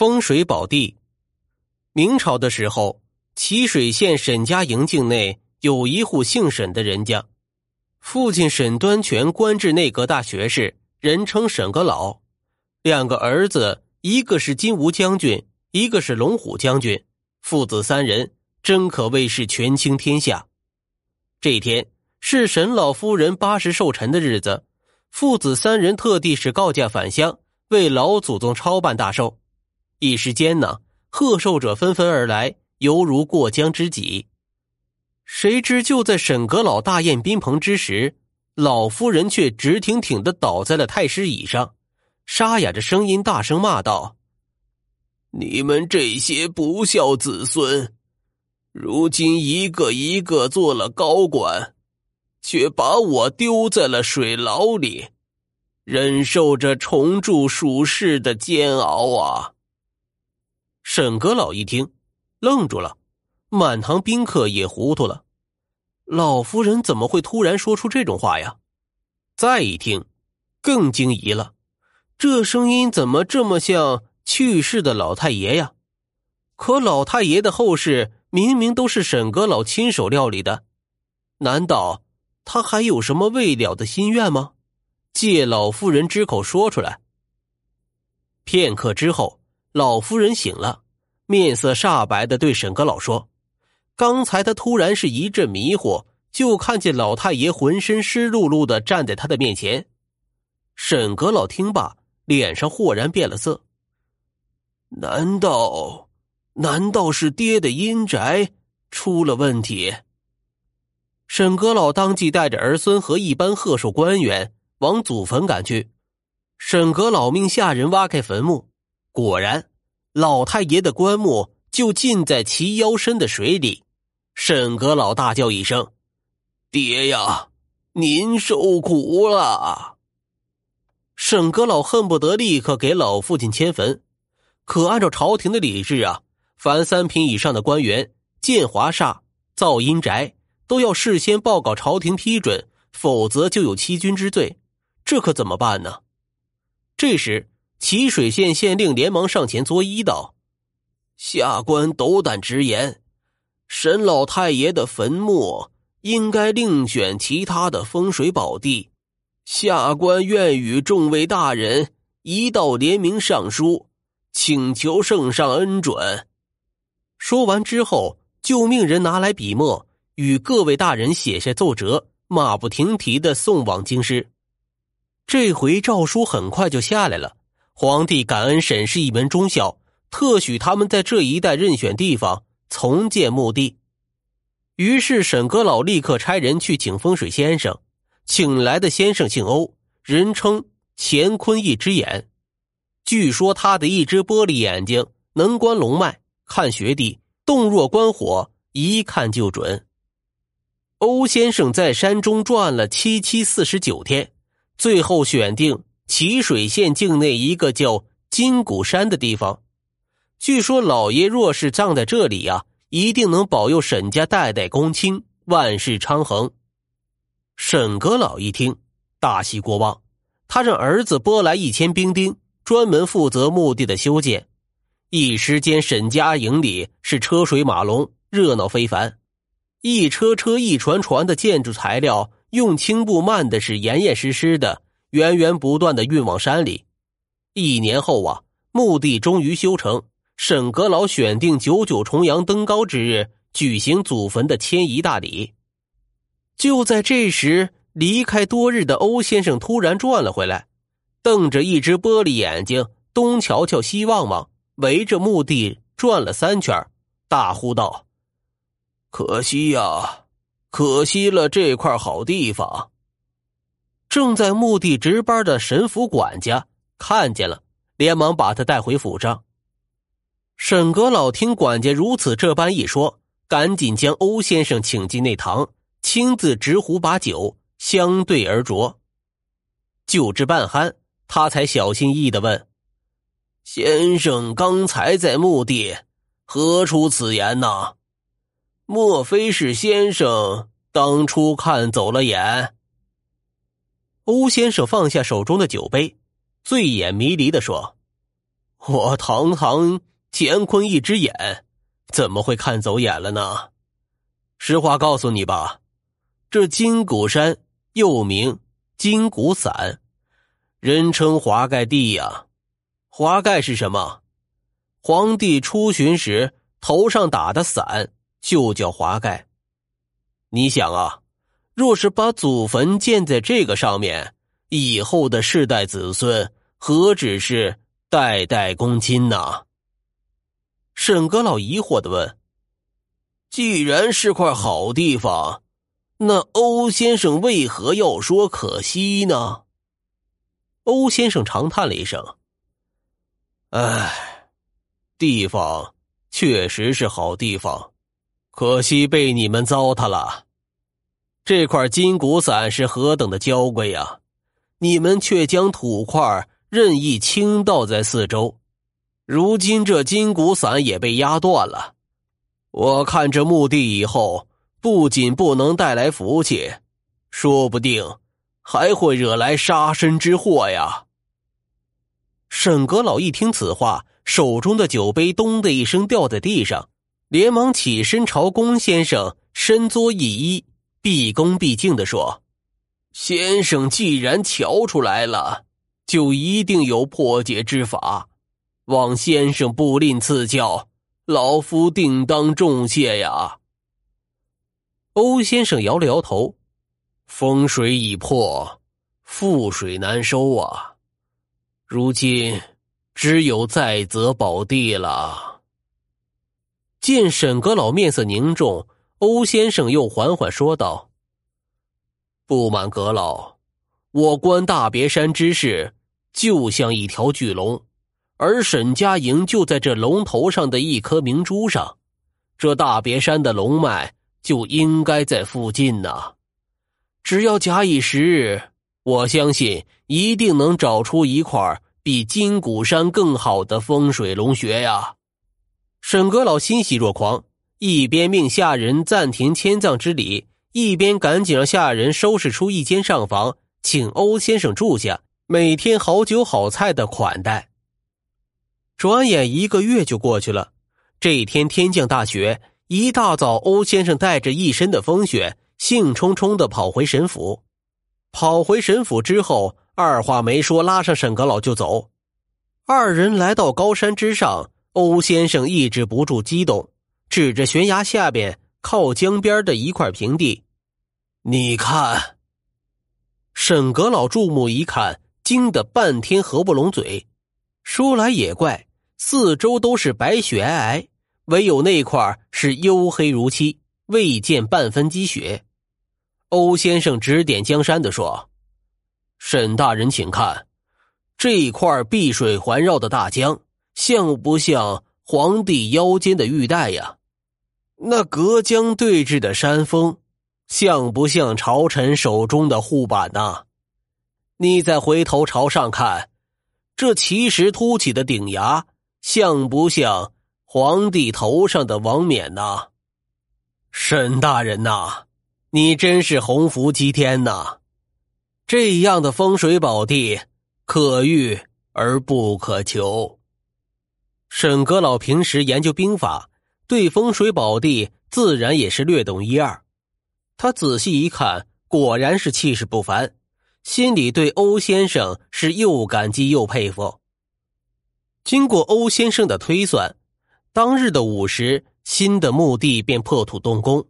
风水宝地。明朝的时候，祁水县沈家营境内有一户姓沈的人家，父亲沈端全官至内阁大学士，人称沈阁老。两个儿子，一个是金吾将军，一个是龙虎将军，父子三人真可谓是权倾天下。这天是沈老夫人八十寿辰的日子，父子三人特地是告假返乡，为老祖宗操办大寿。一时间呢，贺寿者纷纷而来，犹如过江之鲫。谁知就在沈阁老大宴宾朋之时，老夫人却直挺挺的倒在了太师椅上，沙哑着声音大声骂道：“你们这些不孝子孙！”如今一个一个做了高官，却把我丢在了水牢里，忍受着重铸属世的煎熬啊！沈阁老一听，愣住了，满堂宾客也糊涂了。老夫人怎么会突然说出这种话呀？再一听，更惊疑了，这声音怎么这么像去世的老太爷呀？可老太爷的后事。明明都是沈阁老亲手料理的，难道他还有什么未了的心愿吗？借老夫人之口说出来。片刻之后，老夫人醒了，面色煞白的对沈阁老说：“刚才他突然是一阵迷糊，就看见老太爷浑身湿漉漉的站在他的面前。”沈阁老听罢，脸上豁然变了色。难道？难道是爹的阴宅出了问题？沈阁老当即带着儿孙和一班贺寿官员往祖坟赶去。沈阁老命下人挖开坟墓，果然，老太爷的棺木就浸在齐腰深的水里。沈阁老大叫一声：“爹呀，您受苦了！”沈阁老恨不得立刻给老父亲迁坟，可按照朝廷的礼制啊。凡三品以上的官员建华煞、造阴宅，都要事先报告朝廷批准，否则就有欺君之罪。这可怎么办呢？这时，祁水县县令连忙上前作揖道：“下官斗胆直言，沈老太爷的坟墓应该另选其他的风水宝地。下官愿与众位大人一道联名上书，请求圣上恩准。”说完之后，就命人拿来笔墨，与各位大人写下奏折，马不停蹄的送往京师。这回诏书很快就下来了。皇帝感恩沈氏一门忠孝，特许他们在这一带任选地方重建墓地。于是沈阁老立刻差人去请风水先生，请来的先生姓欧，人称乾坤一只眼。据说他的一只玻璃眼睛能观龙脉。看学弟动若观火，一看就准。欧先生在山中转了七七四十九天，最后选定祁水县境内一个叫金谷山的地方。据说老爷若是葬在这里呀，一定能保佑沈家代代公卿，万事昌衡。沈阁老一听，大喜过望，他让儿子拨来一千兵丁，专门负责墓地的修建。一时间，沈家营里是车水马龙，热闹非凡。一车车、一船船的建筑材料，用青布慢的是严严实实的，源源不断的运往山里。一年后啊，墓地终于修成。沈阁老选定九九重阳登高之日，举行祖坟的迁移大礼。就在这时，离开多日的欧先生突然转了回来，瞪着一只玻璃眼睛，东瞧瞧，西望望。围着墓地转了三圈，大呼道：“可惜呀，可惜了这块好地方。”正在墓地值班的神府管家看见了，连忙把他带回府上。沈阁老听管家如此这般一说，赶紧将欧先生请进内堂，亲自执壶把酒相对而酌。酒至半酣，他才小心翼翼的问。先生刚才在墓地，何出此言呢？莫非是先生当初看走了眼？欧先生放下手中的酒杯，醉眼迷离的说：“我堂堂乾坤一只眼，怎么会看走眼了呢？实话告诉你吧，这金谷山又名金谷伞，人称华盖地呀。华盖是什么？皇帝出巡时头上打的伞就叫华盖。你想啊，若是把祖坟建在这个上面，以后的世代子孙何止是？代代公亲呢！沈阁老疑惑的问：“既然是块好地方，那欧先生为何要说可惜呢？”欧先生长叹了一声：“唉，地方确实是好地方，可惜被你们糟蹋了。这块金骨伞是何等的娇贵呀，你们却将土块。”任意倾倒在四周，如今这金骨伞也被压断了。我看这墓地以后，不仅不能带来福气，说不定还会惹来杀身之祸呀！沈阁老一听此话，手中的酒杯“咚”的一声掉在地上，连忙起身朝龚先生伸作一揖，毕恭毕敬的说：“先生既然瞧出来了。”就一定有破解之法，望先生不吝赐教，老夫定当重谢呀。欧先生摇了摇头，风水已破，覆水难收啊，如今只有再择宝地了。见沈阁老面色凝重，欧先生又缓缓说道：“不瞒阁老，我观大别山之事。”就像一条巨龙，而沈家营就在这龙头上的一颗明珠上，这大别山的龙脉就应该在附近呢。只要假以时日，我相信一定能找出一块比金谷山更好的风水龙穴呀！沈阁老欣喜若狂，一边命下人暂停迁葬之礼，一边赶紧让下人收拾出一间上房，请欧先生住下。每天好酒好菜的款待。转眼一个月就过去了。这一天天降大雪，一大早，欧先生带着一身的风雪，兴冲冲的跑回沈府。跑回沈府之后，二话没说，拉上沈阁老就走。二人来到高山之上，欧先生抑制不住激动，指着悬崖下边靠江边的一块平地：“你看。”沈阁老注目一看。惊得半天合不拢嘴。说来也怪，四周都是白雪皑皑，唯有那块是黝黑如漆，未见半分积雪。欧先生指点江山的说：“沈大人，请看，这块碧水环绕的大江，像不像皇帝腰间的玉带呀？那隔江对峙的山峰，像不像朝臣手中的护板呐？”你再回头朝上看，这奇石凸起的顶崖，像不像皇帝头上的王冕呐？沈大人呐，你真是鸿福齐天呐！这样的风水宝地，可遇而不可求。沈阁老平时研究兵法，对风水宝地自然也是略懂一二。他仔细一看，果然是气势不凡。心里对欧先生是又感激又佩服。经过欧先生的推算，当日的午时，新的墓地便破土动工。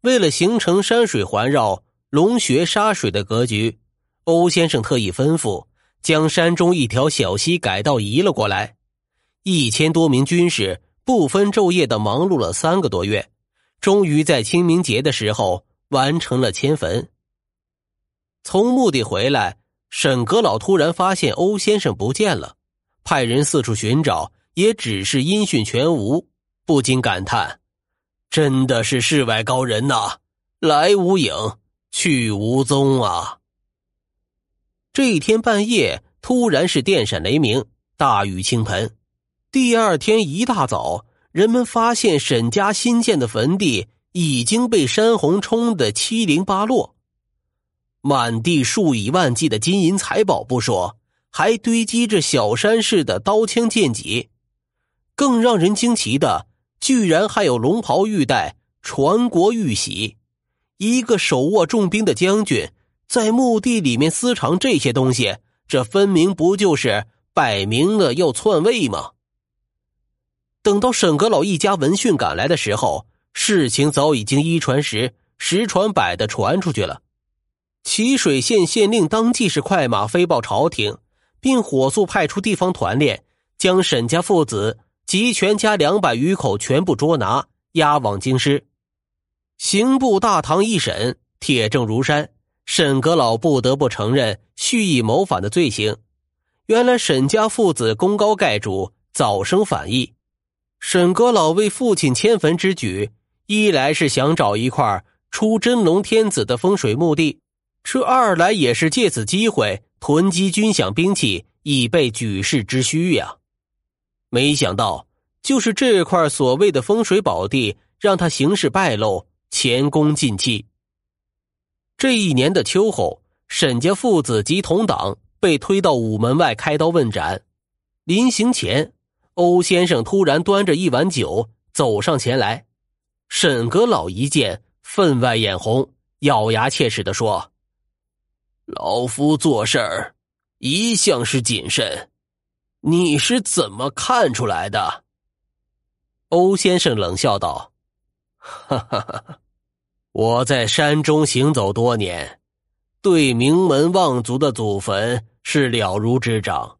为了形成山水环绕、龙穴沙水的格局，欧先生特意吩咐将山中一条小溪改道移了过来。一千多名军士不分昼夜的忙碌了三个多月，终于在清明节的时候完成了迁坟。从墓地回来，沈阁老突然发现欧先生不见了，派人四处寻找，也只是音讯全无，不禁感叹：“真的是世外高人呐，来无影，去无踪啊！”这一天半夜，突然是电闪雷鸣，大雨倾盆。第二天一大早，人们发现沈家新建的坟地已经被山洪冲得七零八落。满地数以万计的金银财宝不说，还堆积着小山似的刀枪剑戟。更让人惊奇的，居然还有龙袍玉带、传国玉玺。一个手握重兵的将军，在墓地里面私藏这些东西，这分明不就是摆明了要篡位吗？等到沈阁老一家闻讯赶来的时候，事情早已经一传十、十传百的传出去了。齐水县县令当即是快马飞报朝廷，并火速派出地方团练，将沈家父子及全家两百余口全部捉拿，押往京师。刑部大堂一审，铁证如山，沈阁老不得不承认蓄意谋反的罪行。原来沈家父子功高盖主，早生反意。沈阁老为父亲迁坟之举，一来是想找一块出真龙天子的风水墓地，这二来也是借此机会囤积军饷兵器，以备举世之需呀。没想到，就是这块所谓的风水宝地，让他行事败露。前功尽弃。这一年的秋后，沈家父子及同党被推到午门外开刀问斩。临行前，欧先生突然端着一碗酒走上前来。沈阁老一见，分外眼红，咬牙切齿的说：“老夫做事儿一向是谨慎，你是怎么看出来的？”欧先生冷笑道。哈哈哈！我在山中行走多年，对名门望族的祖坟是了如指掌。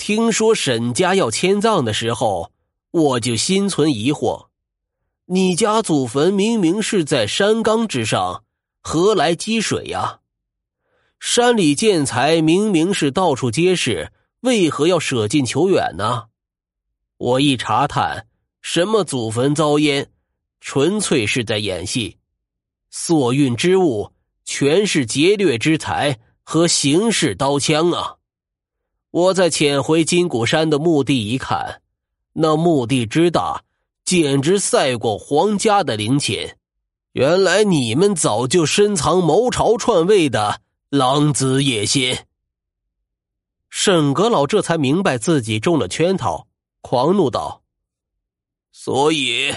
听说沈家要迁葬的时候，我就心存疑惑：你家祖坟明明是在山岗之上，何来积水呀？山里建材明明是到处皆是，为何要舍近求远呢？我一查探，什么祖坟遭淹？纯粹是在演戏，所运之物全是劫掠之财和行事刀枪啊！我在潜回金谷山的墓地一看，那墓地之大，简直赛过皇家的陵寝。原来你们早就深藏谋朝篡位的狼子野心。沈阁老这才明白自己中了圈套，狂怒道：“所以。”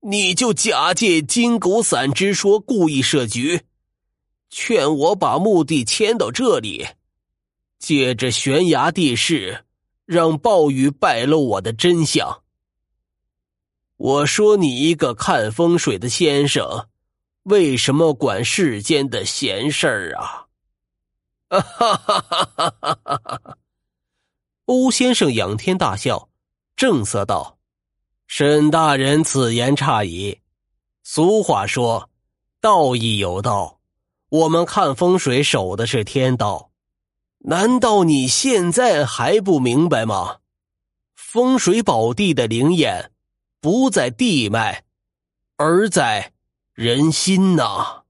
你就假借金狗散之说，故意设局，劝我把墓地迁到这里，借着悬崖地势，让暴雨败露我的真相。我说你一个看风水的先生，为什么管世间的闲事儿啊？哈哈哈哈哈哈！欧先生仰天大笑，正色道。沈大人此言差矣。俗话说：“道义有道。”我们看风水守的是天道，难道你现在还不明白吗？风水宝地的灵验，不在地脉，而在人心呐。